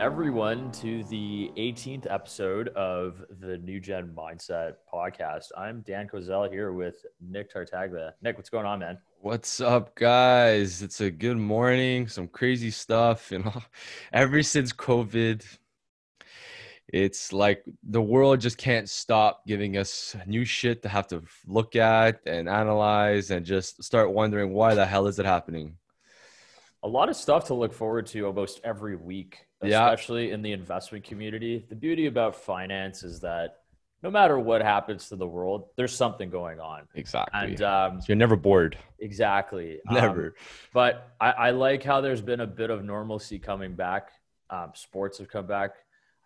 Everyone to the 18th episode of the New Gen Mindset podcast. I'm Dan Kozel here with Nick Tartaglia. Nick, what's going on, man? What's up, guys? It's a good morning. Some crazy stuff, you know. Ever since COVID, it's like the world just can't stop giving us new shit to have to look at and analyze and just start wondering why the hell is it happening? A lot of stuff to look forward to almost every week, Yeah. especially in the investment community. The beauty about finance is that no matter what happens to the world, there's something going on. Exactly. And um, So you're never bored. exactly. Um, Never. but I, I like how there's been a bit of normalcy coming back. Um, sports have come back.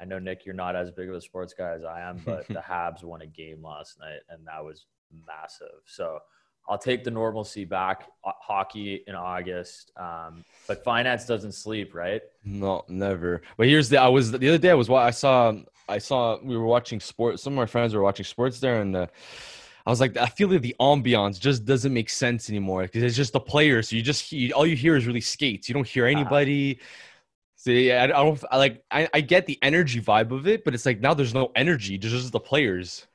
I know Nick, you're not as big of a sports guy as I am, but the Habs won a game last night, and that was massive. So I'll take the normalcy back. Ho- Hockey in August, um, but finance doesn't sleep, right? No, never. But here's the I was the other day I was wa- I saw I saw we were watching sports. Some of my friends were watching sports there, and uh, I was like, I feel like the ambiance just doesn't make sense anymore because it's just the players. So you just you, all you hear is really skates. You don't hear anybody. See, I, I don't I like I, I get the energy vibe of it, but it's like now there's no energy. There's just the players.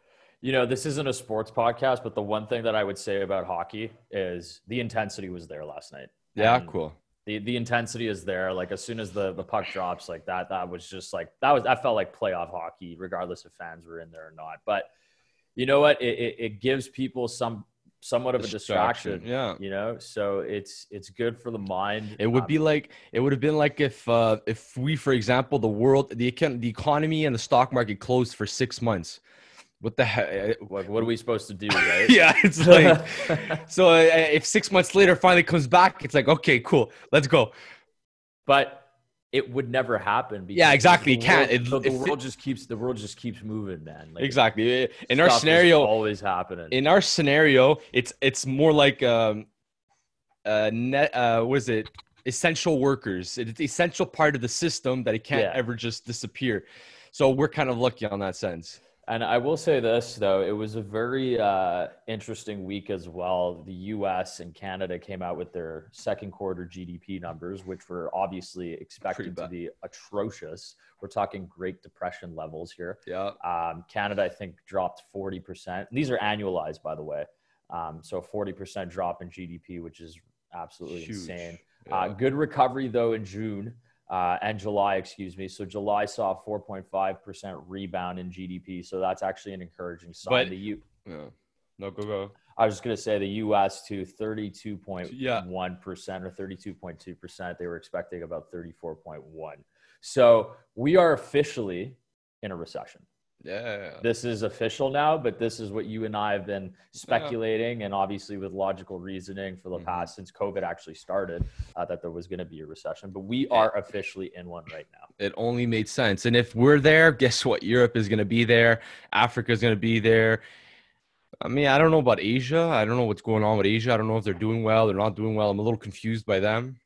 You know, this isn't a sports podcast, but the one thing that I would say about hockey is the intensity was there last night. Yeah, And cool. the the intensity is there. Like as soon as the the puck drops, like that, that was just like that was that felt like playoff hockey, regardless if fans were in there or not. But you know what? It it, it gives people some somewhat of a distraction. Yeah. You know, so it's it's good for the mind. It would Um, be like it would have been like if uh, if we, for example, the world, the econ- the economy and the stock market closed for six months. What the heck? like, what are we supposed to do, right? yeah, it's like so. Uh, if six months later finally comes back, it's like okay, cool, let's go. but it would never happen. Because Yeah, exactly. It can't. world- It- the, it- world just keeps the world just keeps moving, man. Like, Exactly. In our scenario, always happening. in our scenario, it's it's more like um, uh, net. Uh, was it essential workers? It's essential part of the system that it can't Yeah. ever just disappear. So we're kind of lucky on that sense. And I will say this though, it was a very uh, interesting week as well. The U.S. and Canada came out with their second quarter GDP numbers, which were obviously expected to be atrocious. We're talking Great Depression levels here. Yeah. Um, Canada, I think, dropped 40%. These are annualized, by the way. Um, so 40% drop in GDP, which is absolutely Huge. insane. Yeah. Uh, good recovery though in June uh, and July, excuse me. So July saw a 4.5% rebound in GDP. So that's actually an encouraging sign. But- the U- yeah. No, go go. I was just going to say the US to 32.1% Yeah. or 32.2%. They were expecting about 34.1. So we are officially in a recession Yeah. this is official now, but this is what you and I have been speculating, and obviously with logical reasoning for the Mhm. past since COVID actually started, uh, that there was going to be a recession. But we are officially in one right now. It only made sense. And if we're there, guess what? Europe is going to be there. Africa is going to be there. I mean, I don't know about Asia. I don't know what's going on with Asia. I don't know if they're doing well. They're not doing well. I'm a little confused by them.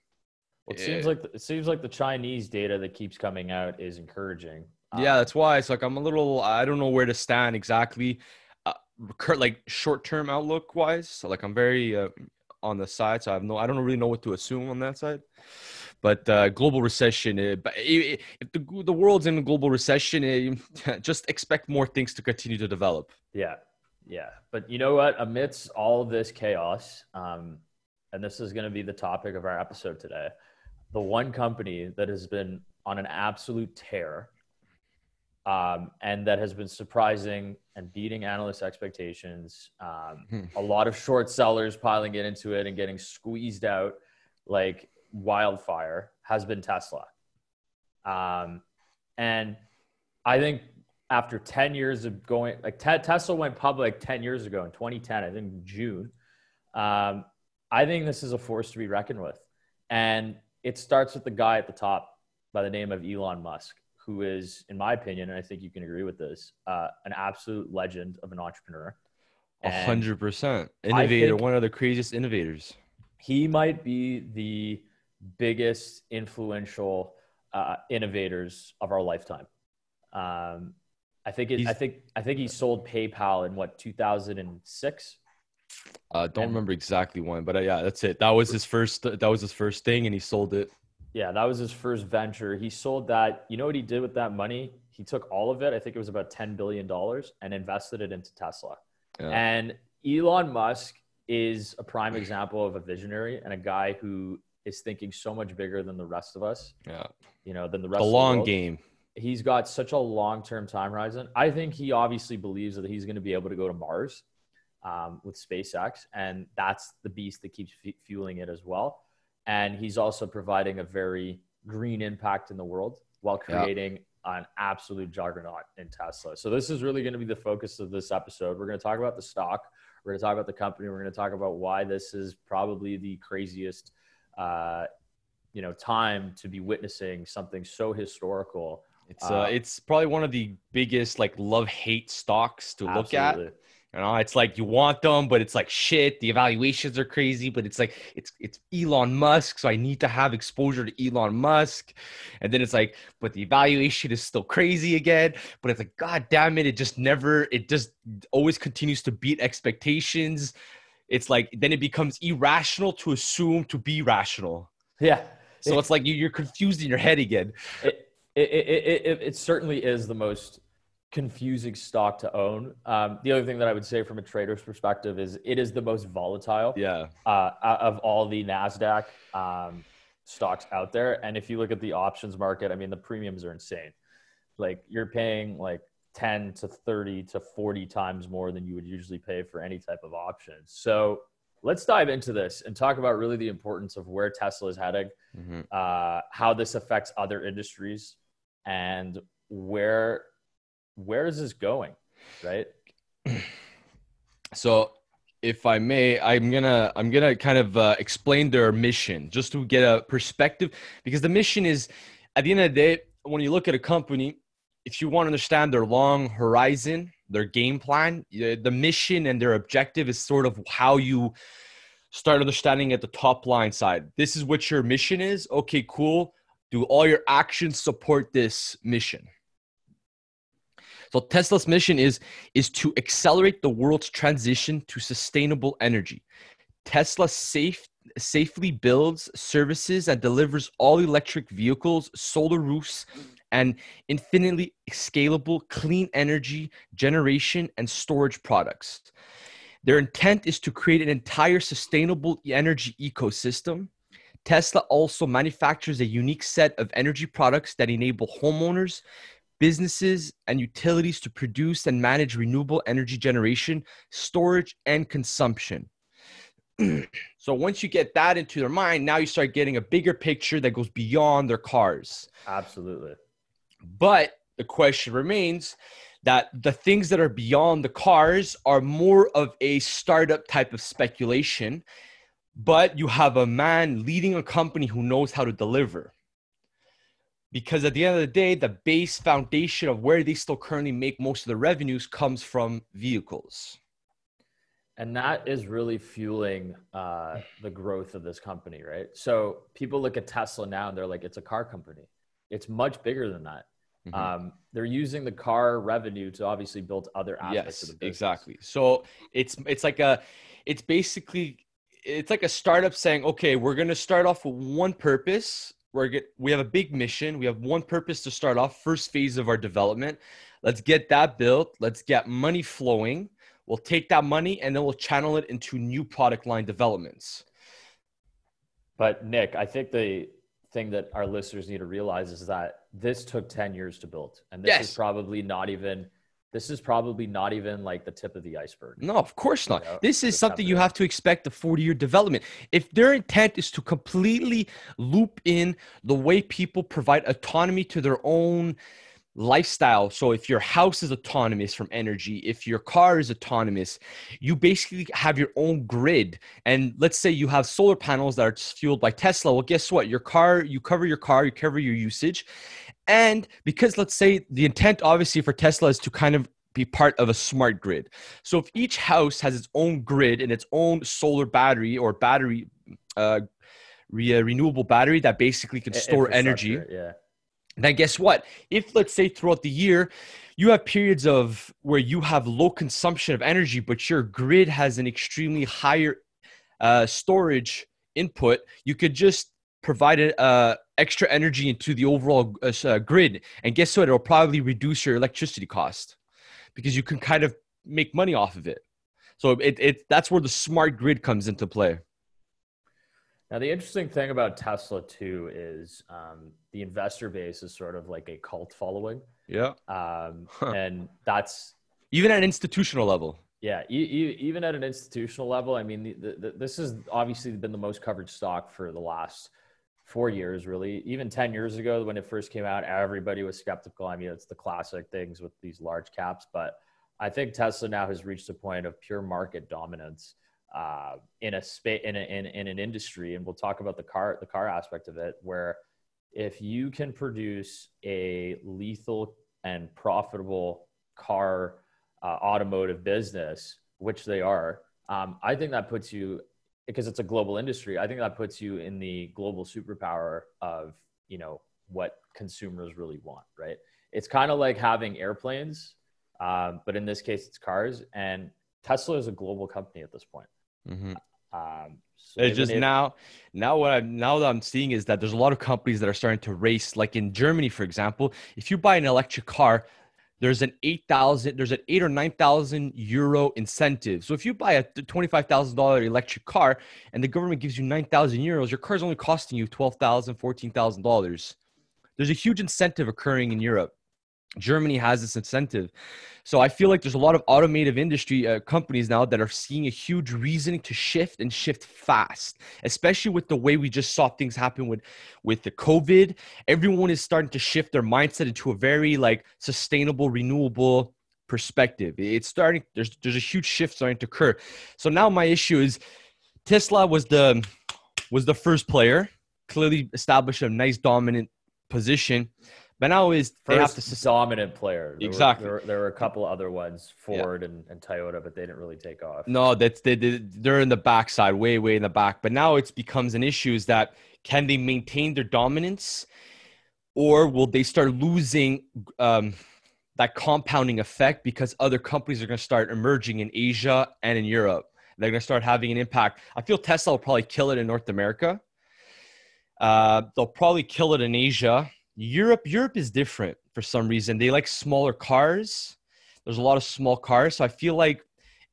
Well, it seems Yeah. like it seems like the Chinese data that keeps coming out is encouraging. Yeah, Um, that's why it's like I'm a little. I don't know where to stand exactly. Uh, like short term outlook wise. So like I'm very uh, on the side. So I have no. I don't really know what to assume on that side. But uh, global recession. Uh, but i- i- if the the world's in a global recession, uh, just expect more things to continue to develop. Yeah, yeah. But you know what? Amidst all this chaos, um, and this is going to be the topic of our episode today, the one company that has been on an absolute tear um, and that has been surprising and beating analyst expectations. Um, Hmm. a lot of short sellers piling it into it and getting squeezed out like wildfire has been Tesla. Um, and I think after 10 years of going, like Te- Tesla went public 10 years ago in 2010, I think June. Um, I think this is a force to be reckoned with. And it starts with the guy at the top by the name of Elon Musk, who is, in my opinion, and I think you can agree with this, uh, an absolute legend of an entrepreneur. A hundred percent innovator. one of the craziest innovators. he might be the biggest influential uh, innovators of our lifetime. Um, I think it, I think I think he sold PayPal in what 2006. Uh, don't And- remember exactly when, but uh, yeah, that's it. That was his first. That was his first thing, and he sold it. Yeah, that was his first venture. He sold that. You know what he did with that money? He took all of it. I think it was about $10 billion and invested it into Tesla. Yeah. And Elon Musk is a prime example of a visionary and a guy who is thinking so much bigger than the rest of us, Yeah. you know, than the rest The of long the game. He's got such a long term time horizon. I think he obviously believes that he's going to be able to go to Mars um, with SpaceX, and that's the beast that keeps f- fueling it as well. And he's also providing a very green impact in the world while Yeah. creating an absolute juggernaut in Tesla. So this is really going to be the focus of this episode. We're going to talk about the stock. We're going to talk about the company. We're going to talk about why this is probably the craziest, uh, you know, time to be witnessing something so historical. It's uh, Uh, it's probably one of the biggest like love hate stocks to look at. You know, it's like you want them, but it's like shit. The evaluations are crazy, but it's like it's it's Elon Musk, so I need to have exposure to Elon Musk. And then it's like, but the evaluation is still crazy again. But it's like, god damn it, it just never, it just always continues to beat expectations. It's like then it becomes irrational to assume to be rational. Yeah. So it's like you, you're confused in your head again. it, it, it, it, it certainly is the most confusing stock to own. Um, the other thing that I would say from a trader's perspective is it is the most volatile Yeah. uh, of all the NASDAQ um, stocks out there. And if you look at the options market, I mean, the premiums are insane. Like you're paying like 10 to 30 to 40 times more than you would usually pay for any type of options. So let's dive into this and talk about really the importance of where Tesla is heading Mhm. uh, how this affects other industries and where where is this going right So, if I may, I'm gonna I'm gonna kind of uh, explain their mission just to get a perspective because the mission is at the end of the day when you look at a company, if you want to understand their long horizon, their game plan, the mission and their objective is sort of how you start understanding at the top line side. This is what your mission is. Okay, cool. Do all your actions support this mission? So Tesla's mission is is to accelerate the world's transition to sustainable energy. Tesla safe, safely builds, services, and delivers all electric vehicles, solar roofs, and infinitely scalable clean energy generation and storage products. Their intent is to create an entire sustainable energy ecosystem. Tesla also manufactures a unique set of energy products that enable homeowners, businesses, and utilities to produce and manage renewable energy generation, storage, and consumption. so once you get that into their mind, now you start getting a bigger picture that goes beyond their cars. absolutely But the question remains that the things that are beyond the cars are more of a startup type of speculation, but you have a man leading a company who knows how to deliver. Because at the end of the day, the base foundation of where they still currently make most of the revenues comes from vehicles. and that is really fueling uh, the growth of this company right? So people look at tesla now and they're like it's a car company. It's much bigger than that. Mhm. um, they're using the car revenue to obviously build other aspects yes of the business. exactly. So it's it's like a it's basically it's like a startup saying okay we're going to start off with one purpose we're get we have a big mission we have one purpose to start off first phase of our development let's get that built let's get money flowing we'll take that money and then we'll channel it into new product line developments But Nick, I think the thing that our listeners need to realize is that this took 10 years to build. And this Yes. is probably not even this is probably not even like the tip of the iceberg. No, of course not. Yeah, This is something you have to expect a 40 year development. If their intent is to completely loop in the way people provide autonomy to their own lifestyle. So if your house is autonomous from energy, if your car is autonomous, you basically have your own grid. And let's say you have solar panels that are just fueled by Tesla. Well, guess what? Your car, you cover your car, you cover your usage. And because let's say the intent obviously for Tesla is to kind of be part of a smart grid. So if each house has its own grid and its own solar battery or battery uh, re- uh, renewable battery that basically can store energy, Yeah. Then guess what? If let's say throughout the year you have periods of where you have low consumption of energy, but your grid has an extremely higher uh, storage input, you could just provided uh, extra energy into the overall uh, uh, grid. And guess what? It'll probably reduce your electricity cost because you can kind of make money off of it. So it, it that's where the smart grid comes into play. Now, the interesting thing about Tesla too is um, the investor base is sort of like a cult following. Yeah. Um, huh. And that's even at an institutional level. Yeah, even at an institutional level, I mean, the, the, this has obviously been the most covered stock for the last four years, really. Even 10 years ago, when it first came out, everybody was skeptical. I mean, it's the classic things with these large caps, but I think Tesla now has reached a point of pure market dominance uh, in a space in, in, in an industry, and we'll talk about the car the car aspect of it, where if you can produce a lethal and profitable car uh, automotive business, which they are, um, I think that puts you because it's a global industry. I think that puts you in the global superpower of you know what consumers really want, right? It's kind of like having airplanes, um, but in this case, it's cars. And Tesla is a global company at this point. Mm-hmm. Um, so it's just if, now, now what I'm now that I'm seeing is that there's a lot of companies that are starting to race. Like in Germany, for example, if you buy an electric car, there's an eight thousand, there's an eight or nine thousand euro incentive. So if you buy a twenty-five thousand dollar electric car and the government gives you nine thousand euros, your car's only costing you twelve thousand, fourteen thousand dollars. There's a huge incentive occurring in Europe. Germany has this incentive. So I feel like there's a lot of automotive industry uh, companies now that are seeing a huge reason to shift and shift fast, especially with the way we just saw things happen with with the COVID. Everyone is starting to shift their mindset into a very like sustainable, renewable perspective. It's starting there's there's a huge shift starting to occur. So now my issue is Tesla was the was the first player, clearly established a nice dominant position but now is they have to dominant player. There exactly. Were, there, there, were a couple other ones, Ford yeah. and, and Toyota, but they didn't really take off. No, that's they, they're in the backside, way way in the back. But now it becomes an issue: is that can they maintain their dominance, or will they start losing um, that compounding effect because other companies are going to start emerging in Asia and in Europe? They're going to start having an impact. I feel Tesla will probably kill it in North America. Uh, they'll probably kill it in Asia Europe, Europe is different for some reason. They like smaller cars. There's a lot of small cars, so I feel like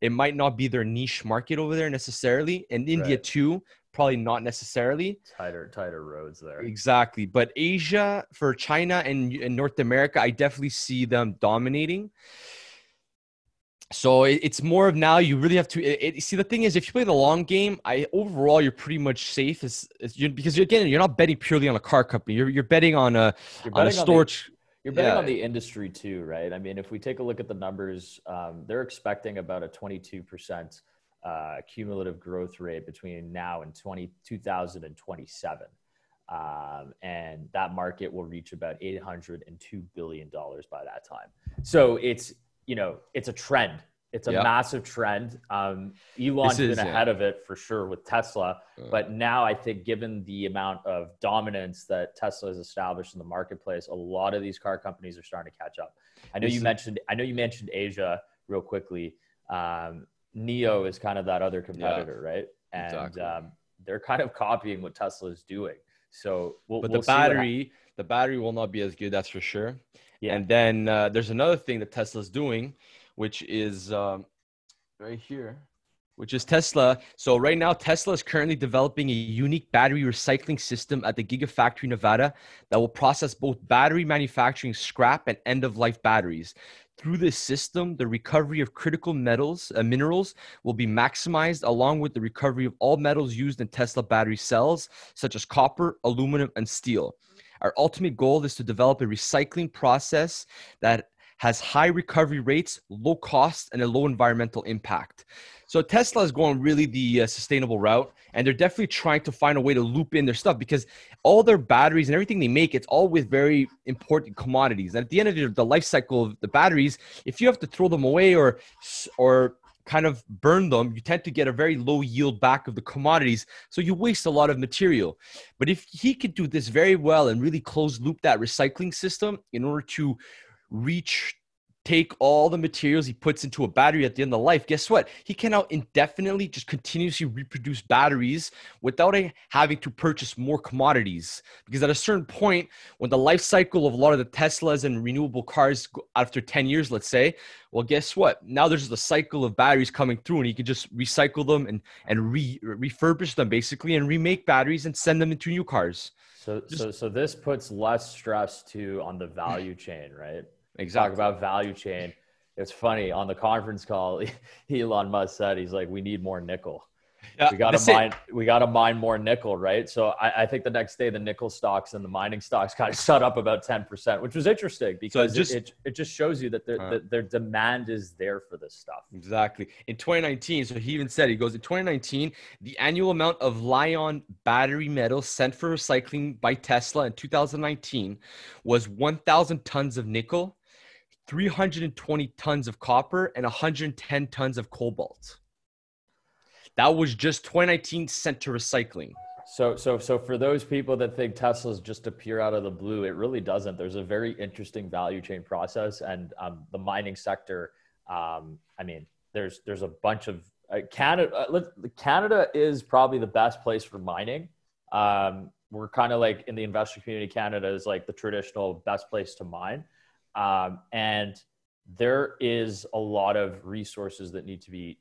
it might not be their niche market over there necessarily. And India right. too, probably not necessarily. Tighter, tighter roads there. Exactly, but Asia for China and, and North America, I definitely see them dominating so it's more of now you really have to it, it, see the thing is if you play the long game i overall you're pretty much safe as, as you, because you're, again you're not betting purely on a car company. You're, you're betting on a you're on a storage on the, you're betting yeah. on the industry too right? I mean if we take a look at the numbers um, they're expecting about a 22% uh, cumulative growth rate between now and 20, 2027 um, and that market will reach about 802 billion dollars by that time. So it's you know, it's a trend. It's a yep. massive trend. Um, Elon's is, been ahead yeah. of it for sure with Tesla, uh, but now I think, given the amount of dominance that Tesla has established in the marketplace, a lot of these car companies are starting to catch up. I know you mentioned. I know you mentioned Asia real quickly. Um, NIO is kind of that other competitor, yeah, right? And exactly. um, they're kind of copying what Tesla is doing. So, we'll, but we'll the battery, the battery will not be as good. That's for sure. Yeah. And then uh, there's another thing that Tesla's doing, which is um, right here, which is Tesla. So right now, Tesla is currently developing a unique battery recycling system at the Gigafactory Nevada that will process both battery manufacturing scrap and end-of-life batteries. Through this system, the recovery of critical metals, uh, minerals will be maximized, along with the recovery of all metals used in Tesla battery cells, such as copper, aluminum, and steel. Our ultimate goal is to develop a recycling process that has high recovery rates, low cost, and a low environmental impact. So Tesla is going really the uh, sustainable route, and they're definitely trying to find a way to loop in their stuff because all their batteries and everything they make, it's all with very important commodities. And at the end of the, life cycle of the batteries, if you have to throw them away or or kind of burn them, you tend to get a very low yield back of the commodities. So you waste a lot of material. But if he could do this very well and really close loop that recycling system in order to reach take all the materials he puts into a battery at the end of life, guess what? He can now indefinitely just continuously reproduce batteries without having to purchase more commodities. Because at a certain point, when the life cycle of a lot of the Teslas and renewable cars after 10 years, let's say, well, guess what? Now there's the cycle of batteries coming through, and he can just recycle them and and re- refurbish them basically and remake batteries and send them into new cars. So, just, so, so this puts less stress to on the value chain, right? Exactly. Talk about value chain. It's funny on the conference call, Elon Musk said he's like, we need more nickel. Yeah, we got to mine. It. We got to mine more nickel, right? So I, I, think the next day the nickel stocks and the mining stocks kind of shut up about ten percent, which was interesting because so just, it, it, it, just shows you that their, uh, their demand is there for this stuff. Exactly. In 2019, so he even said he goes in 2019, the annual amount of Li-ion battery metal sent for recycling by Tesla in 2019 was 1,000 tons of nickel 320 tons of copper and 110 tons of cobalt. That was just 2019 sent to recycling. So, so, so for those people that think Teslas just appear out of the blue, it really doesn't. There's a very interesting value chain process, and um, the mining sector. Um, I mean, there's there's a bunch of uh, Canada. Uh, Canada is probably the best place for mining. Um, we're kind of like in the investor community. Canada is like the traditional best place to mine. Um, and there is a lot of resources that need to be,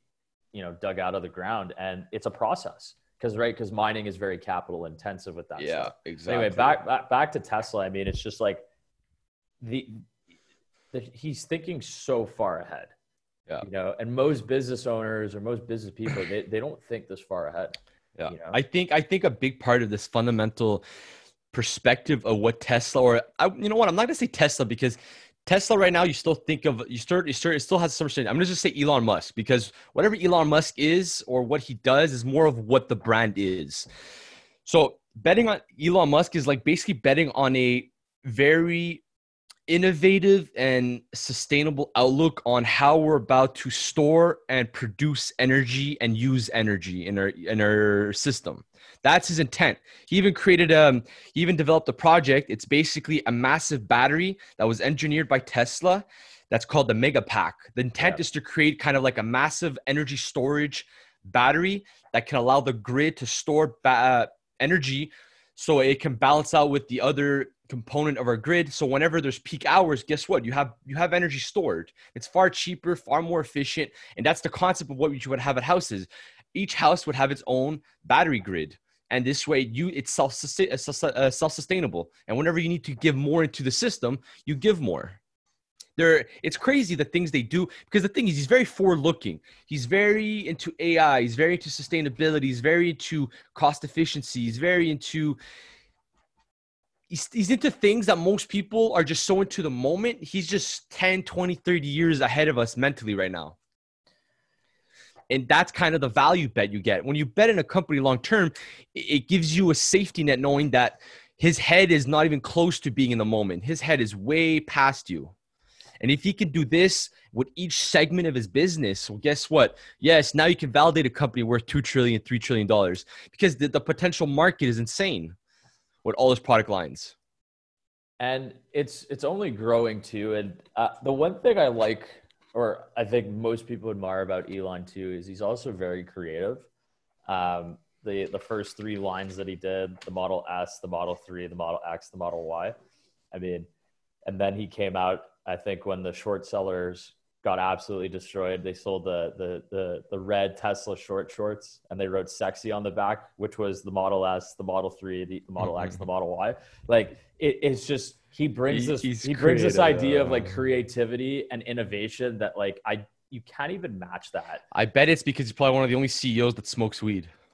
you know, dug out of the ground, and it's a process because right because mining is very capital intensive with that. Yeah, stuff. exactly. Anyway, back, back back to Tesla. I mean, it's just like the, the he's thinking so far ahead. Yeah. You know, and most business owners or most business people, they, they don't think this far ahead. Yeah. You know? I think I think a big part of this fundamental perspective of what Tesla or I, you know what I'm not gonna say Tesla because Tesla right now you still think of you start you start it still has some I'm gonna just say Elon Musk because whatever Elon Musk is or what he does is more of what the brand is. So betting on Elon Musk is like basically betting on a very innovative and sustainable outlook on how we're about to store and produce energy and use energy in our in our system. That's his intent. He even created um he even developed a project. It's basically a massive battery that was engineered by Tesla that's called the Megapack. The intent yeah. is to create kind of like a massive energy storage battery that can allow the grid to store ba- uh, energy so it can balance out with the other component of our grid. So whenever there's peak hours guess what? You have you have energy stored. It's far cheaper far more efficient and that's the concept of what you would have at houses. Each house would have its own battery grid and this way you it's uh, self-sustainable. And whenever you need to give more into the system you give more. There it's crazy the things they do because the thing is he's very forward looking he's very into ai he's very into sustainability he's very into cost efficiency he's very into he's, he's into things that most people are just so into the moment. He's just 10, 20, 30 years ahead of us mentally right now. And that's kind of the value bet you get. When you bet in a company long term, it gives you a safety net knowing that his head is not even close to being in the moment. His head is way past you. And if he can do this with each segment of his business, well, guess what? Yes, now you can validate a company worth two trillion, three trillion dollars because the, the potential market is insane with all his product lines. And it's it's only growing too. And uh, the one thing I like, or I think most people admire about Elon too, is he's also very creative. Um, the the first three lines that he did, the Model S, the Model Three, the Model X, the Model Y. I mean, and then he came out. I think when the short sellers got absolutely destroyed. They sold the the the the red Tesla short shorts and they wrote "sexy" on the back, which was the Model S, the Model Three, the, the Model mm-hmm. X, the Model Y. Like it, it's just he brings he, this he brings this idea of like creativity and innovation that like I you can't even match that. I bet it's because he's probably one of the only CEOs that smokes weed.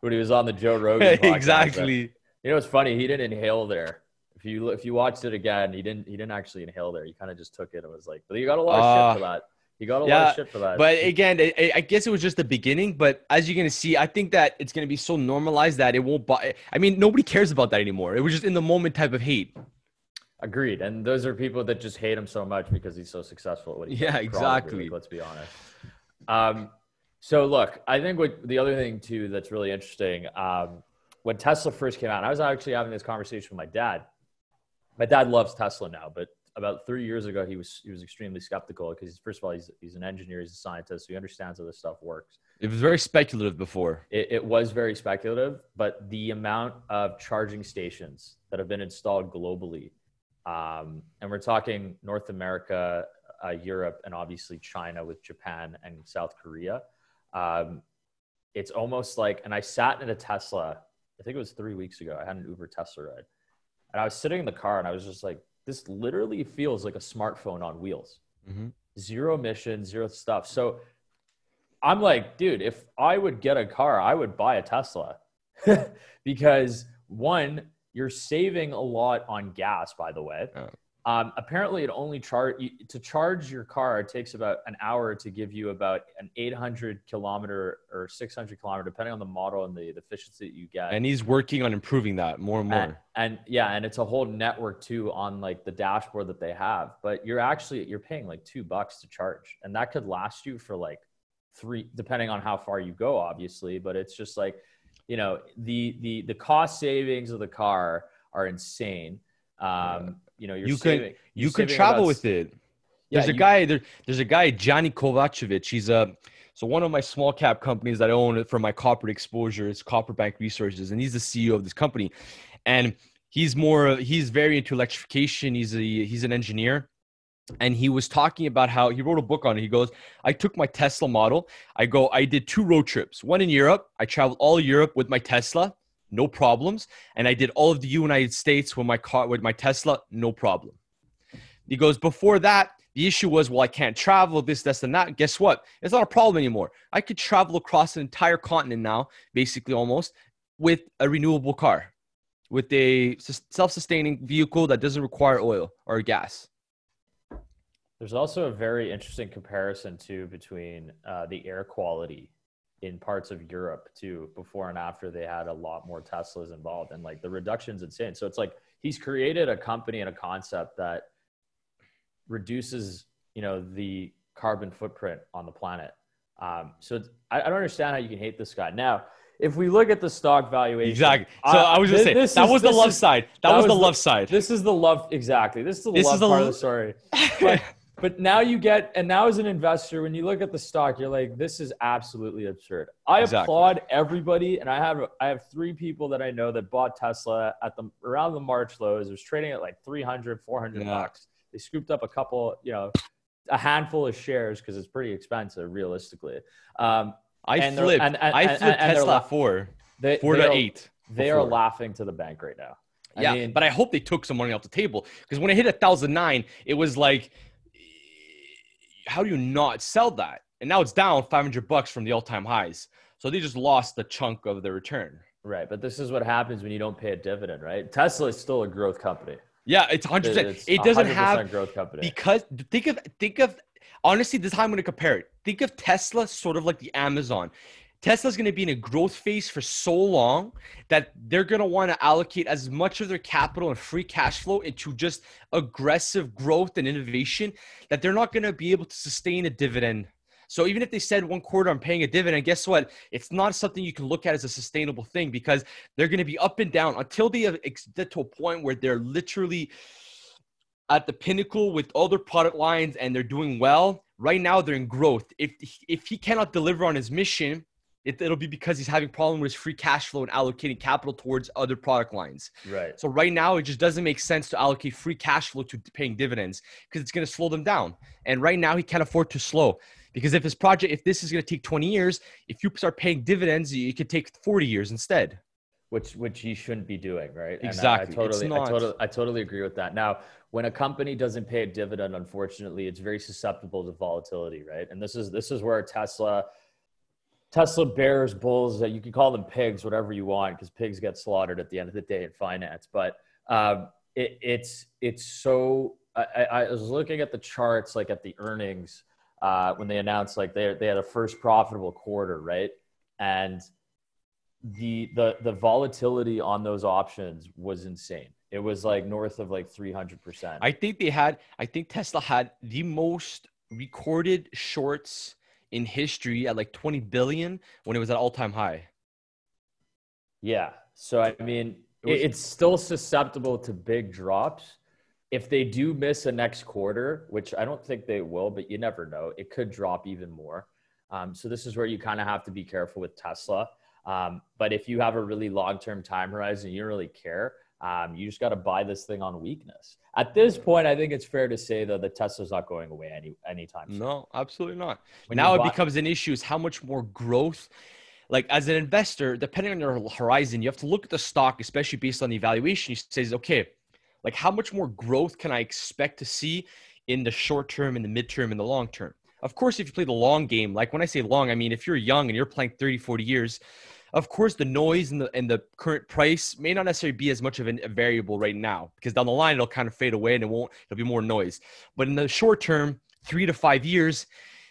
when he was on the Joe Rogan podcast, exactly. You know, it's funny. He didn't inhale there you if you watched it again, he didn't he didn't actually inhale there. He kind of just took it and was like, but you got a lot of uh, shit for that. You got a yeah, lot of shit for that. But again, I, I guess it was just the beginning. But as you're gonna see, I think that it's gonna be so normalized that it won't. Buy, I mean, nobody cares about that anymore. It was just in the moment type of hate. Agreed. And those are people that just hate him so much because he's so successful at what he Yeah, does, exactly. Like, let's be honest. Um, so look, I think what the other thing too that's really interesting. Um, when Tesla first came out, I was actually having this conversation with my dad my dad loves Tesla now, but about three years ago, he was he was extremely skeptical because first of all, he's he's an engineer, he's a scientist, so he understands how this stuff works. It was very speculative before. It, it was very speculative, but the amount of charging stations that have been installed globally, um, and we're talking North America, uh, Europe, and obviously China with Japan and South Korea. Um, it's almost like, and I sat in a Tesla. I think it was three weeks ago. I had an Uber Tesla ride, and I was sitting in the car, and I was just like, this literally feels like a smartphone on wheels. Mm-hmm. Zero emissions, zero stuff. So I'm like, dude, if I would get a car, I would buy a Tesla because one, you're saving a lot on gas, by the way. Yeah. Um, apparently, it only charge to charge your car. It takes about an hour to give you about an 800 kilometer or 600 kilometer, depending on the model and the, the efficiency that you get. And he's working on improving that more and more. And, and yeah, and it's a whole network too on like the dashboard that they have. But you're actually you're paying like two bucks to charge, and that could last you for like three, depending on how far you go, obviously. But it's just like, you know, the the the cost savings of the car are insane. Um, you know, you're you saving, can you saving travel about- with it. Yeah, There's a you- guy there, there's a guy Gianni Kovacevic. He's a so one of my small cap companies that I own for my copper exposure is Copper Bank Resources, and he's the CEO of this company, and he's more he's very into electrification. He's a he's an engineer, and he was talking about how he wrote a book on it. He goes, I took my Tesla model. I go, I did two road trips, one in Europe. I traveled all Europe with my Tesla, no problems, and I did all of the United States with my car with my Tesla, no problem. He goes, before that, the issue was, well, I can't travel, this, this, and that. Guess what? It's not a problem anymore. I could travel across an entire continent now, basically almost, with a renewable car, with a self sustaining vehicle that doesn't require oil or gas. There's also a very interesting comparison too between uh, the air quality in parts of Europe too, before and after they had a lot more Teslas involved, and like the reduction's insane. So it's like he's created a company and a concept that reduces, you know, the carbon footprint on the planet. Um, so it's, I, I don't understand how you can hate this guy. Now, if we look at the stock valuation, Exactly. So I, was gonna thi- say this that is- was the love is- side. That, that was, was the the- love side. This is the love exactly. This is the This love is the part of the story. But but now you get and now as an investor, when you look at the stock, you're like, this is absolutely absurd. I Exactly. applaud everybody, and I have I have three people that I know that bought Tesla at the around the March lows. It was trading at like 300, 400 Yeah. bucks. They scooped up a couple, you know, a handful of shares because it's pretty expensive, realistically. Um, I and flipped. and- and- I flipped Tesla la- four, they, four they to are, eight. They are laughing to the bank right now. I yeah, mean- but I hope they took some money off the table because when it hit a thousand nine, it was like, how do you not sell that? And now it's down 500 bucks from the all-time highs. So they just lost the chunk of the return. Right, but this is what happens when you don't pay a dividend, right? Tesla is still a growth company. Yeah, it's 100. percent It's It doesn't 100% have growth company. because think of think of honestly this is how i'm going to compare it think of tesla sort of like the amazon tesla's going to be in a growth phase for so long that they're going to want to allocate as much of their capital and free cash flow into just aggressive growth and innovation that they're not going to be able to sustain a dividend so even if they said one quarter i'm paying a dividend guess what it's not something you can look at as a sustainable thing because they're going to be up and down until they get to a point where they're literally at the pinnacle with all their product lines and they're doing well. Right now, they're in growth. If if he cannot deliver on his mission, it, it'll be because he's having problem with his free cash flow and allocating capital towards other product lines. right. So right now, it just doesn't make sense to allocate free cash flow to paying dividends because it's going to slow them down. And right now, he can't afford to slow because if his project, if this is going to take 20 years, if you start paying dividends, it could take 40 years instead. Which which he shouldn't be doing, right? And I- Exactly. I, totally. I totally, I totally agree with that. Now, when a company doesn't pay a dividend, unfortunately, it's very susceptible to volatility, right? And this is this is where Tesla, Tesla bears, bulls, you can call them pigs, whatever you want, because pigs get slaughtered at the end of the day in finance. But um, it, it's it's so. I, I was looking at the charts, like at the earnings, uh, when they announced like they they had a first profitable quarter, right? And the the the volatility on those options was insane. It was like north of like three hundred percent. I think they had, I think Tesla had the most recorded shorts in history at like 20 billion when it was at all time high. Yeah. So I mean, It was- it's still susceptible to big drops, if they do miss a next quarter, which I don't think they will, but you never know, it could drop even more. Um, so this is where you kind of have to be careful with Tesla. Um, but if you have a really long-term time horizon, you don't really care. Um, you just got to buy this thing on weakness. At this point, I think it's fair to say though that Tesla's not going away any anytime soon. No, absolutely not. When now it buy- becomes an issue is how much more growth. Like as an investor, depending on your horizon, you have to look at the stock, especially based on the evaluation. You say, okay, like how much more growth can I expect to see in the short term, in the midterm, in the long term? Of course, if you play the long game, like when I say long, I mean if you're young and you're playing 30, 40 years, of course, the noise and the and the current price may not necessarily be as much of a variable right now because down the line it'll kind of fade away and it won't. It'll be more noise. But in the short term, three to five years,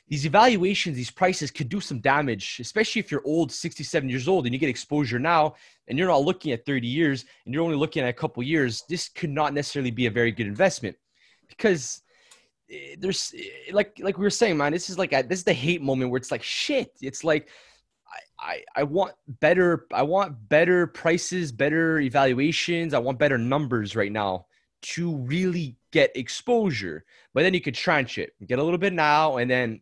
these evaluations, these prices could do some damage, especially if you're old, 67 years old, and you get exposure now, and you're not looking at 30 years, and you're only looking at a couple years. This could not necessarily be a very good investment because eh, there's eh, like like we were saying, man. This is like a, this is the hate moment where it's like shit. It's like I, I want better I want better prices, better evaluations. I want better numbers right now to really get exposure. But then you could tranche it, get a little bit now, and then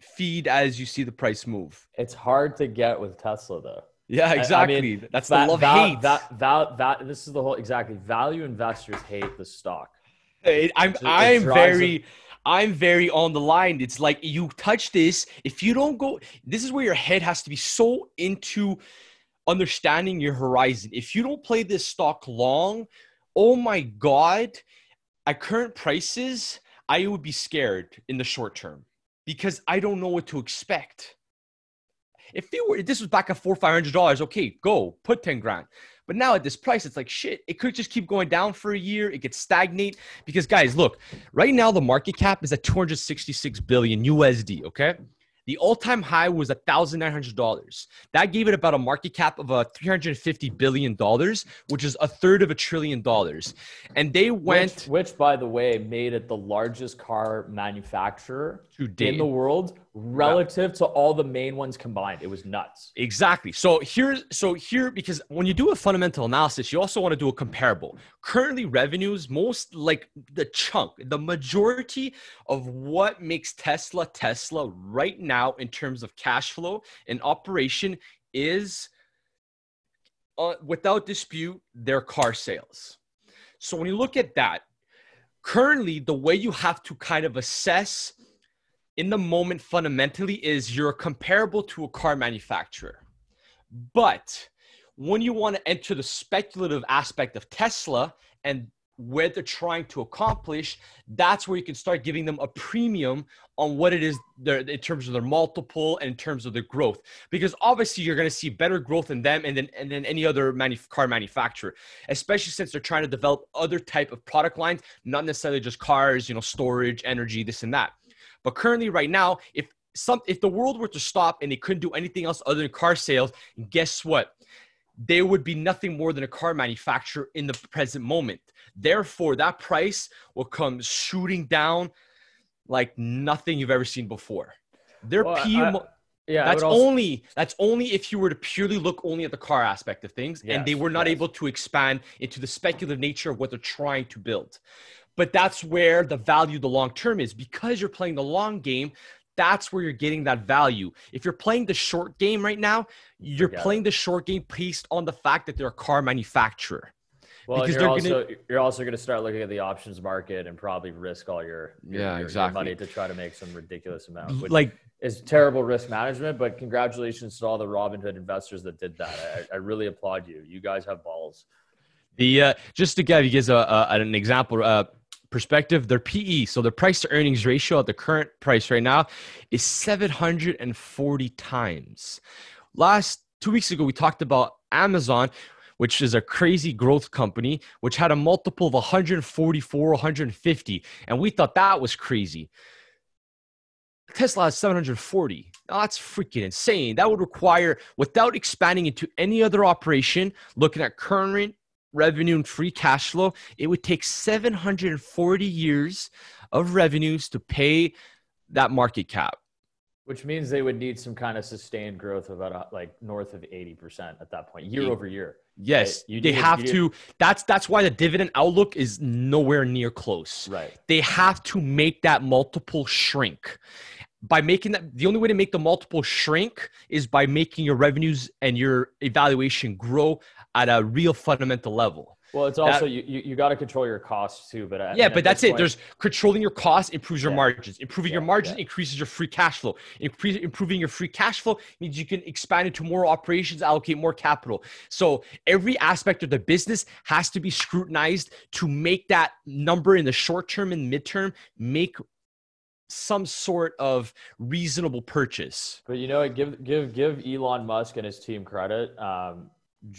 feed as you see the price move. It's hard to get with Tesla though. Yeah, exactly. I mean, That's the love val- hate. That, that, that, this is the whole exactly. Value investors hate the stock. I'm it, I'm very. I'm very on the line. It's like you touch this. If you don't go, this is where your head has to be so into understanding your horizon. If you don't play this stock long, oh my God, at current prices, I would be scared in the short term because I don't know what to expect. If it were, if this was back at four, five hundred dollars, okay, go put ten grand. But now at this price, it's like shit. It could just keep going down for a year. It could stagnate because guys, look, right now the market cap is at 266 billion USD. Okay. The all-time high was $1,900. That gave it about a market cap of uh, a $350 billion, which is a third of a trillion dollars. And they went... Which, which by the way, made it the largest car manufacturer in the world relative yeah. to all the main ones combined. It was nuts. Exactly. So here, so here, because when you do a fundamental analysis, you also want to do a comparable. Currently, revenues, most like the chunk, the majority of what makes Tesla Tesla right now in terms of cash flow and operation is, uh, without dispute, their car sales. So when you look at that, currently the way you have to kind of assess in the moment fundamentally is you're comparable to a car manufacturer. But when you want to enter the speculative aspect of Tesla and where they're trying to accomplish, that's where you can start giving them a premium on what it is in terms of their multiple and in terms of their growth. Because obviously you're going to see better growth in them and then and then any other manuf- car manufacturer, especially since they're trying to develop other type of product lines, not necessarily just cars, you know, storage, energy, this and that. But currently, right now, if some if the world were to stop and they couldn't do anything else other than car sales, guess what? They would be nothing more than a car manufacturer in the present moment. Therefore, that price will come shooting down like nothing you've ever seen before. Their well, yeah, that's also, only that's only if you were to purely look only at the car aspect of things, yes, and they were not yes. able to expand into the speculative nature of what they're trying to build. But that's where the value, the long term is because you're playing the long game. That's where you're getting that value. If you're playing the short game right now, you're playing the short game based on the fact that they're a car manufacturer. Well, because you're also gonna, you're also going to start looking at the options market and probably risk all your, your yeah your, exactly your money to try to make some ridiculous amount. Which like is terrible risk management. But congratulations to all the Robinhood investors that did that. I, I really applaud you. You guys have balls. The uh, just to give you guys a, a an example, uh, perspective, their PE, so their price to earnings ratio at the current price right now is 740 times. Last two weeks ago, we talked about Amazon, which is a crazy growth company, which had a multiple of 144, 150. And we thought that was crazy. Tesla has 740. Oh, that's freaking insane. That would require, without expanding into any other operation, looking at current revenue and free cash flow, it would take 740 years of revenues to pay that market cap. Which means they would need some kind of sustained growth of about uh, like north of 80% at that point, year Ye- over year. Yes, you they have to. That's that's why the dividend outlook is nowhere near close. Right. They have to make that multiple shrink. By making that, the only way to make the multiple shrink is by making your revenues and your evaluation grow at a real fundamental level. Well, it's also you, you, you got to control your costs too. But I Yeah, but that's this it. There's controlling your costs improves your Yeah. margins. Improving your margins yeah. increases your free cash flow. Increase, improving your free cash flow means you can expand into more operations, allocate more capital. So every aspect of the business has to be scrutinized to make that number in the short term and midterm make some sort of reasonable purchase. But you know, give give give Elon Musk and his team credit. Um,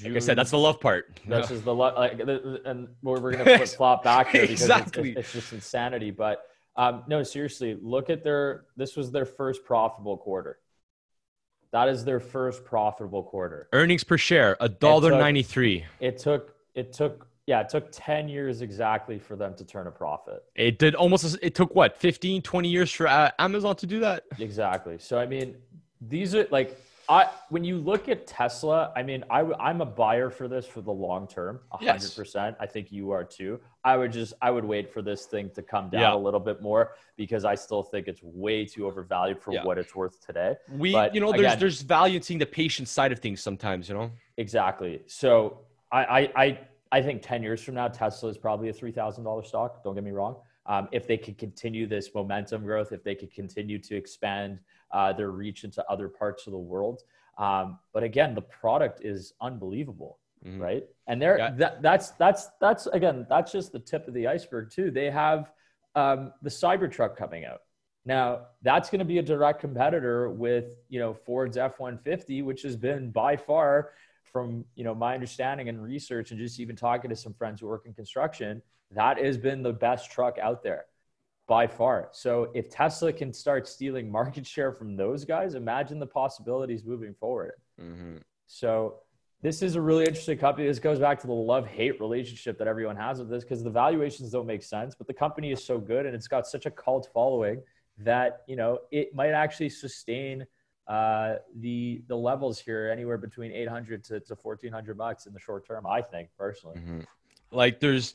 Like I said, that's the love part. That's just the love, like, and we're, we're gonna flip flop back here because Exactly. it's, it's, it's just insanity. But um, no, seriously, look at their. This was their first profitable quarter. That is their first profitable quarter. Earnings per share, a dollar ninety three. It took it took yeah it took ten years exactly for them to turn a profit. It did almost, it took what, 15, 20 years for uh, Amazon to do that? Exactly. So I mean, these are like I when you look at Tesla, I mean, I'm a buyer for this for the long term, hundred Yes. percent. I think you are too. I would just I would wait for this thing to come down Yeah. a little bit more because I still think it's way too overvalued for Yeah. what it's worth today. We, But you know, there's again- there's value in seeing the patient side of things sometimes, you know. Exactly. So I I I, I think ten years from now, Tesla is probably a three thousand dollar stock. Don't get me wrong. Um, if they could continue this momentum growth, if they could continue to expand uh, their reach into other parts of the world. Um, but again, the product is unbelievable, Mhm. right? And they're Yeah. that, that's that's that's again that's just the tip of the iceberg too. They have um, the Cybertruck coming out. Now that's going to be a direct competitor with you know Ford's F one fifty, which has been by far, from you know my understanding and research, and just even talking to some friends who work in construction, that has been the best truck out there by far. So if Tesla can start stealing market share from those guys, imagine the possibilities moving forward. Mhm. So this is a really interesting company. This goes back to the love-hate relationship that everyone has with this because the valuations don't make sense, but the company is so good and it's got such a cult following that you know it might actually sustain uh, the the levels here anywhere between 800 to, to 1400 bucks in the short term. I think personally. Mhm. Like there's,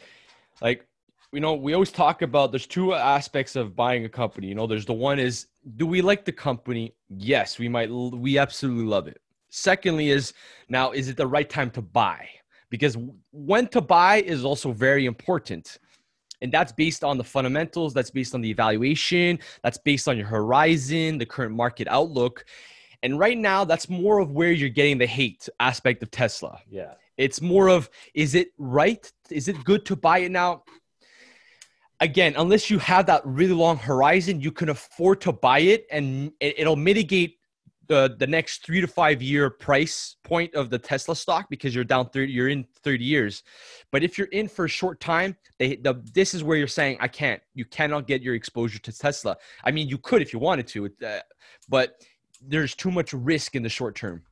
like you know, we always talk about there's two aspects of buying a company. You know, there's the one is do we like the company? Yes, we might. We absolutely love it. Secondly, is now is it the right time to buy? Because when to buy is also very important. And that's based on the fundamentals, that's based on the evaluation, that's based on your horizon, the current market outlook. And right now, that's more of where you're getting the hate aspect of Tesla. Yeah. It's more of is it right? Is it good to buy it now? Again, unless you have that really long horizon, you can afford to buy it and it- it'll mitigate the the next 3 to 5 year price point of the Tesla stock because you're down 30 you're in 30 years. But if you're in for a short time, they the this is where you're saying I can't. You cannot get your exposure to Tesla. I mean, you could if you wanted to, uh, but there's too much risk in the short term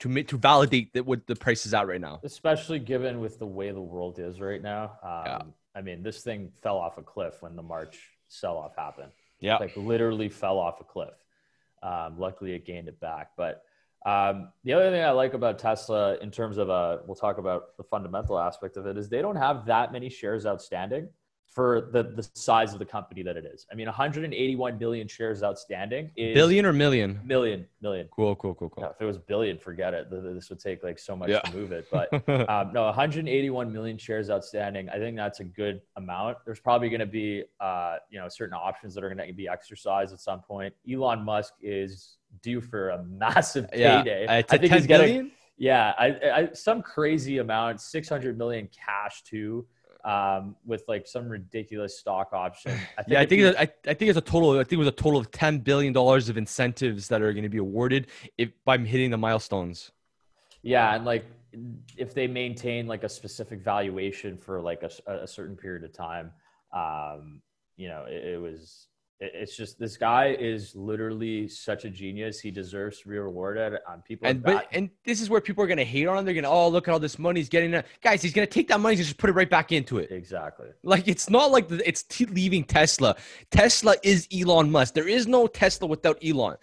to to validate that what the price is at right now. especially given with the way the world is right now. Um, Yeah. I mean, this thing fell off a cliff when the March sell-off happened. Yeah. like literally fell off a cliff. Um, luckily, it gained it back. But um, the other thing I like about Tesla, in terms of uh, we'll talk about the fundamental aspect of it, is they don't have that many shares outstanding for the the size of the company that it is. I mean, 181 billion shares outstanding is Billion or million? million million. Cool, cool, cool, Yeah, cool. if it was billion, forget it. This would take like so much Yeah. to move it. But um, no, 181 million shares outstanding. I think that's a good amount. There's probably going to be, uh, you know, certain options that are going to be exercised at some point. Elon Musk is due for a massive yeah, payday. uh, I think 10 he's getting, billion? yeah, I, I, some crazy amount, 600 million cash too, um, with like some ridiculous stock option. I Yeah, I think I, I think it's a total. I think it was a total of ten billion dollars of incentives that are going to be awarded if by hitting the milestones. Yeah, and like if they maintain like a specific valuation for like a certain period of time, um, you know, it, it was It's just this guy is literally such a genius. He deserves to be rewarded. Um, people, And but and this is where people are gonna hate on him. They're gonna oh look at all this money he's getting. Guys, he's gonna take that money and just put it right back into it. exactly. Like it's not like the, it's t- leaving Tesla. Tesla is Elon Musk. There is no Tesla without Elon.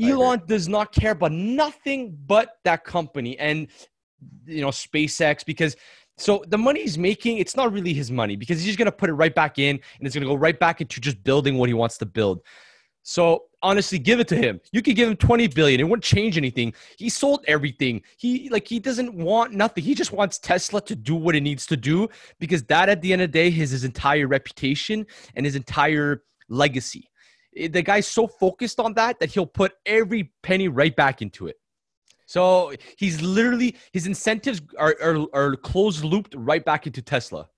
Elon does not care about nothing but that company and you know SpaceX because so the money he's making it's not really his money because he's just going to put it right back in and it's going to go right back into just building what he wants to build. So honestly, give it to him. You could give him 20 billion. It wouldn't change anything. He sold everything. He like he doesn't want nothing. He just wants Tesla to do what it needs to do because that at the end of the day is his entire reputation and his entire legacy. Eh, The guy's so focused on that that he'll put every penny right back into it. So he's literally his incentives are are, are closed looped right back into Tesla.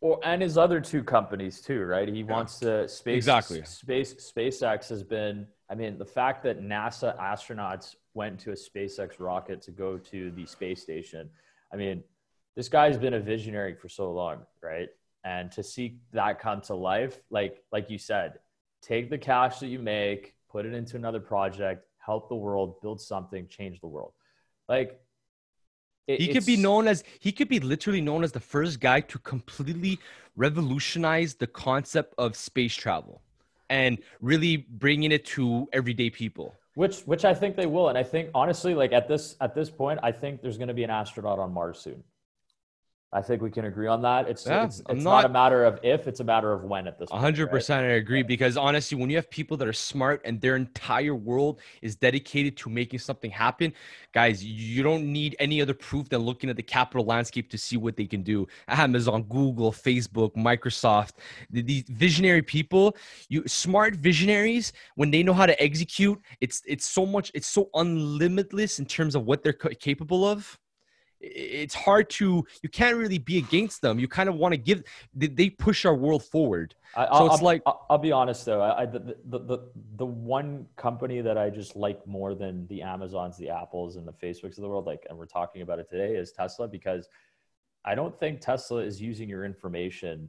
Well, and his other two companies too, right? He wants to space Exactly. Space SpaceX has been. I mean, the fact that NASA astronauts went to a SpaceX rocket to go to the space station. I mean, this guy's been a visionary for so long, right? And to see that come to life, like like you said, take the cash that you make, put it into another project, help the world, build something, change the world. Like it- He could be known as he could be literally known as the first guy to completely revolutionize the concept of space travel and really bringing it to everyday people. which which I think they will, and I think honestly, like at this at this point, I think there's going to be an astronaut on Mars soon. I think we can agree on that. It's Yeah, it's, it's not, not- a matter of if, it's a matter of when at this point. hundred percent, I agree. Because honestly, when you have people that are smart and their entire world is dedicated to making something happen, guys, you don't need any other proof than looking at the capital landscape to see what they can do. Amazon, Google, Facebook, Microsoft, th- these visionary people, you smart visionaries, when they know how to execute, it's it's so much, it's so unlimitless in terms of what they're capable of. It's hard to, you can't really be against them. You kind of want to give, they, push our world forward. I, So it's I'll- like- I'll, I'll be honest though. I, I the, the the the one company that I just like more than the Amazons, the Apples, and the Facebooks of the world, like, and we're talking about it today, is Tesla because I don't think Tesla is using your information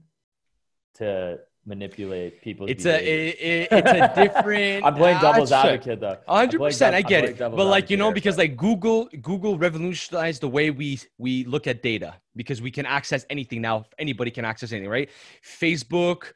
to manipulate people's. It's a, it, it- it's a different. I'm playing devil's sure. advocate though. Hundred percent, I get it. But like you know, because like Google, Google revolutionized the way we we look at data because we can access anything now. Anybody can access anything, right? Facebook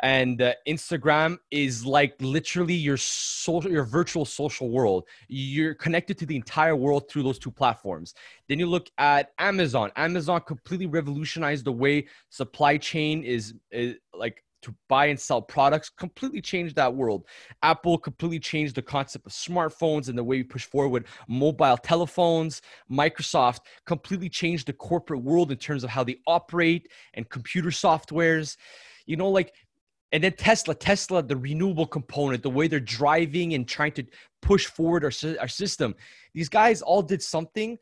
and uh, Instagram is like literally your social, your virtual social world. You're connected to the entire world through those two platforms. Then you look at Amazon. Amazon completely revolutionized the way supply chain is, is like to buy and sell products completely changed that world. Apple completely changed the concept of smartphones and the way we push forward mobile telephones. Microsoft completely changed the corporate world in terms of how they operate and computer softwares. You know like and then tesla tesla the renewable component the way they're driving and trying to push forward our, our system. These guys all did something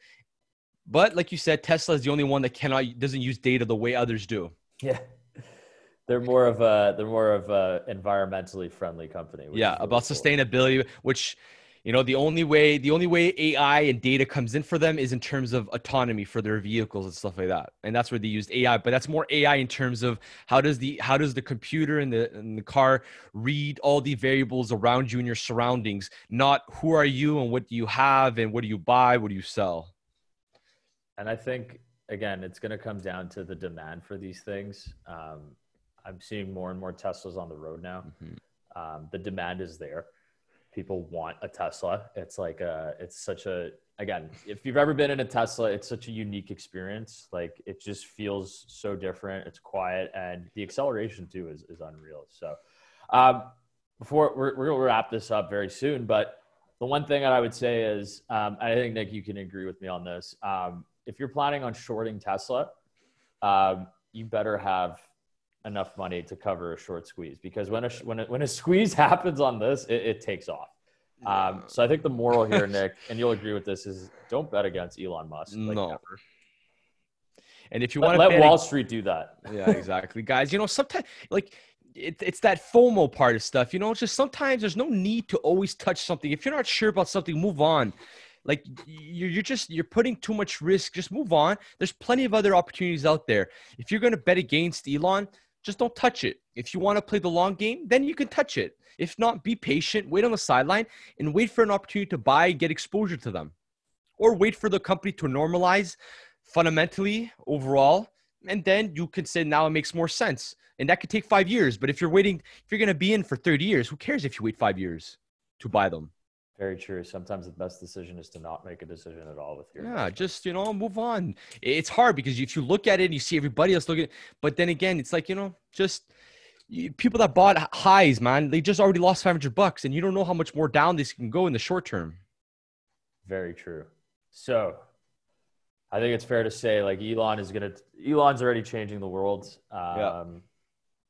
but like you said tesla is the only one that cannot doesn't use data the way others do. Yeah. They're more of a they're more of a environmentally friendly company. yeah about cool. sustainability which you know the only way the only way ai and data comes in for them is in terms of autonomy for their vehicles and stuff like that and that's where they used ai but that's more ai in terms of how does the how does the computer and the and the car read all the variables around you and your surroundings not who are you and what do you have and what do you buy what do you sell And I think again, it's going to come down to the demand for these things. Um, I'm seeing more and more Teslas on the road now. Um, the demand is there. People want a Tesla. It's like a, it's such a again. If you've ever been in a Tesla, it's such a unique experience. Like it just feels so different. It's quiet, and the acceleration too is is unreal. So, um, before we're we're gonna wrap this up very soon, but the one thing that I would say is, um, I think Nick, you can agree with me on this. Um, if you're planning on shorting Tesla, um, you better have enough money to cover a short squeeze because when a when a, when a squeeze happens on this, it, it takes off. Um, so I think the moral here, Nick, and you'll agree with this, is don't bet against Elon Musk. Like, No. never. and if you want to let Wall Street do that. yeah, exactly. Guys, you know, sometimes like it, it's that FOMO part of stuff. You know, it's just sometimes there's no need to always touch something. If you're not sure about something, move on. Like you're, you're just you're putting too much risk. Just move on. There's plenty of other opportunities out there. If you're gonna bet against Elon, just don't touch it. If you want to play the long game, then you can touch it. If not, be patient, wait on the sideline, and wait for an opportunity to buy, get exposure to them, or wait for the company to normalize fundamentally overall, and then you can say now it makes more sense. And that could take five years. But if you're waiting, if you're going to be in for 30 years, who cares if you wait five years to buy them? Very true. Sometimes the best decision is to not make a decision at all with your. Yeah, just you know, move on. It's hard because if you look at it and you see everybody else looking, but then again, it's like you know, just you, people that bought highs, man, they just already lost 500 bucks, and you don't know how much more down this can go in the short term. Very true. So, I think it's fair to say like Elon is gonna. Elon's already changing the world. Um, Yeah.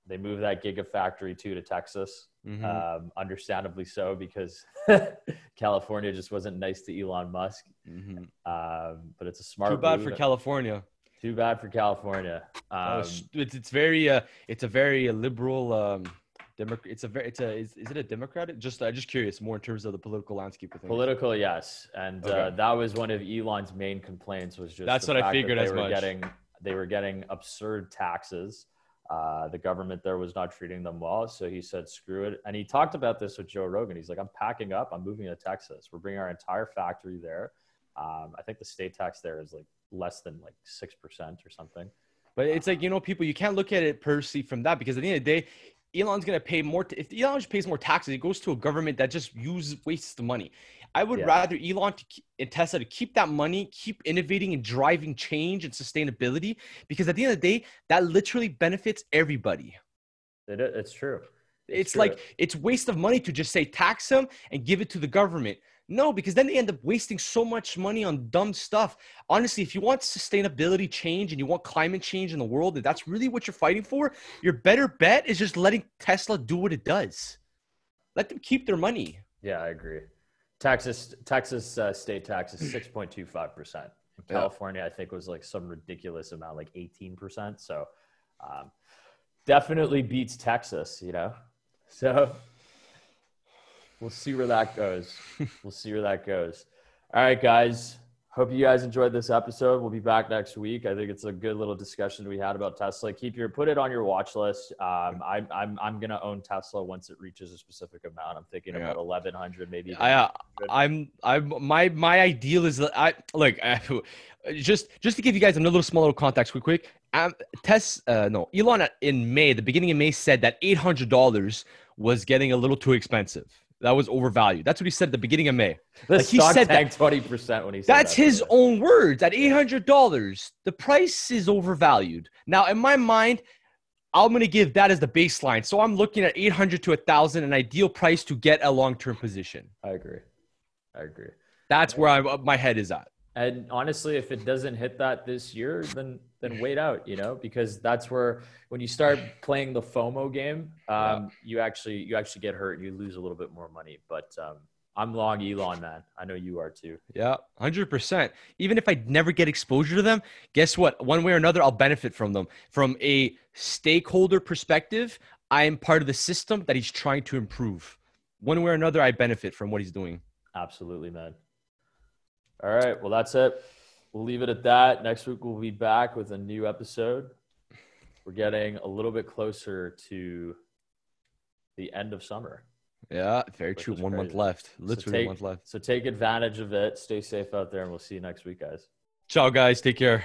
They moved that gigafactory too to Texas. Mhm. um, understandably so because California just wasn't nice to Elon Musk. Mhm. Um, but it's a smart. Too bad move. for California. Too bad for California. Oh, Um, it's, it's it's very uh it's a very uh, liberal um Democrat. It's a very it's a is, is it a Democratic? Just uh, just curious more in terms of the political landscape political, yes, and uh, that was one of Elon's main complaints. Was just That's what I that figured they as were much. Getting they were getting absurd taxes. Uh, the government there was not treating them well, so he said, "Screw it." And he talked about this with Joe Rogan. He's like, "I'm packing up. I'm moving to Texas. We're bringing our entire factory there. Um, I think the state tax there is like less than like six percent or something." But it's like you know, people you can't look at it per se from that because at the end of the day, Elon's gonna pay more. T- if Elon just pays more taxes, it goes to a government that just uses wastes the money. I would Yeah. rather Elon to keep, and Tesla to keep that money, keep innovating and driving change and sustainability because at the end of the day, that literally benefits everybody. It, it's true. It's, true. like it's waste of money to just say tax them and give it to the government. No, because then they end up wasting so much money on dumb stuff. Honestly, if you want sustainability change and you want climate change in the world, and that's really what you're fighting for, your better bet is just letting Tesla do what it does. Let them keep their money. Yeah, I agree. Texas Texas uh, state tax is six point two five percent. California, I think, was like some ridiculous amount, like eighteen percent. So, um, definitely beats Texas. You know, so we'll see where that goes. we'll see where that goes. All right, guys. Hope you guys enjoyed this episode. We'll be back next week. I think it's a good little discussion we had about Tesla. Keep your put it on your watch list. Um, I'm I'm I'm gonna own Tesla once it reaches a specific amount. I'm thinking Yeah. about eleven hundred, maybe. I, uh, I'm, I'm, my, my ideal is that I look. I, just, just to give you guys another little small little context, quick, quick. Um, Tess, uh, no, Elon in May, the beginning of May, said that eight hundred dollars was getting a little too expensive. That was overvalued. That's what he said at the beginning of May. the like he said that- tanked twenty percent when he said That's that, his own words. At eight hundred dollars, the price is overvalued. Now, in my mind, I'm gonna give that as the baseline. So I'm looking at eight hundred to a thousand, an ideal price to get a long-term position. I agree. I agree. That's where I, my head is at. And honestly, if it doesn't hit that this year, then then wait out, you know, because that's where when you start playing the FOMO game, um, you actually you actually get hurt and you lose a little bit more money. But um, I'm long Elon, man. I know you are too. Yeah, hundred percent. Even if I never get exposure to them, guess what? One way or another, I'll benefit from them. From a stakeholder perspective, I am part of the system that he's trying to improve. One way or another, I benefit from what he's doing. Absolutely, man. All right. Well, that's it. We'll leave it at that. Next week, we'll be back with a new episode. We're getting a little bit closer to the end of summer. Yeah, very true. One month crazy. left. So Literally take- one month left. So take advantage of it. Stay safe out there, and we'll see you next week, guys. Ciao, guys. Take care.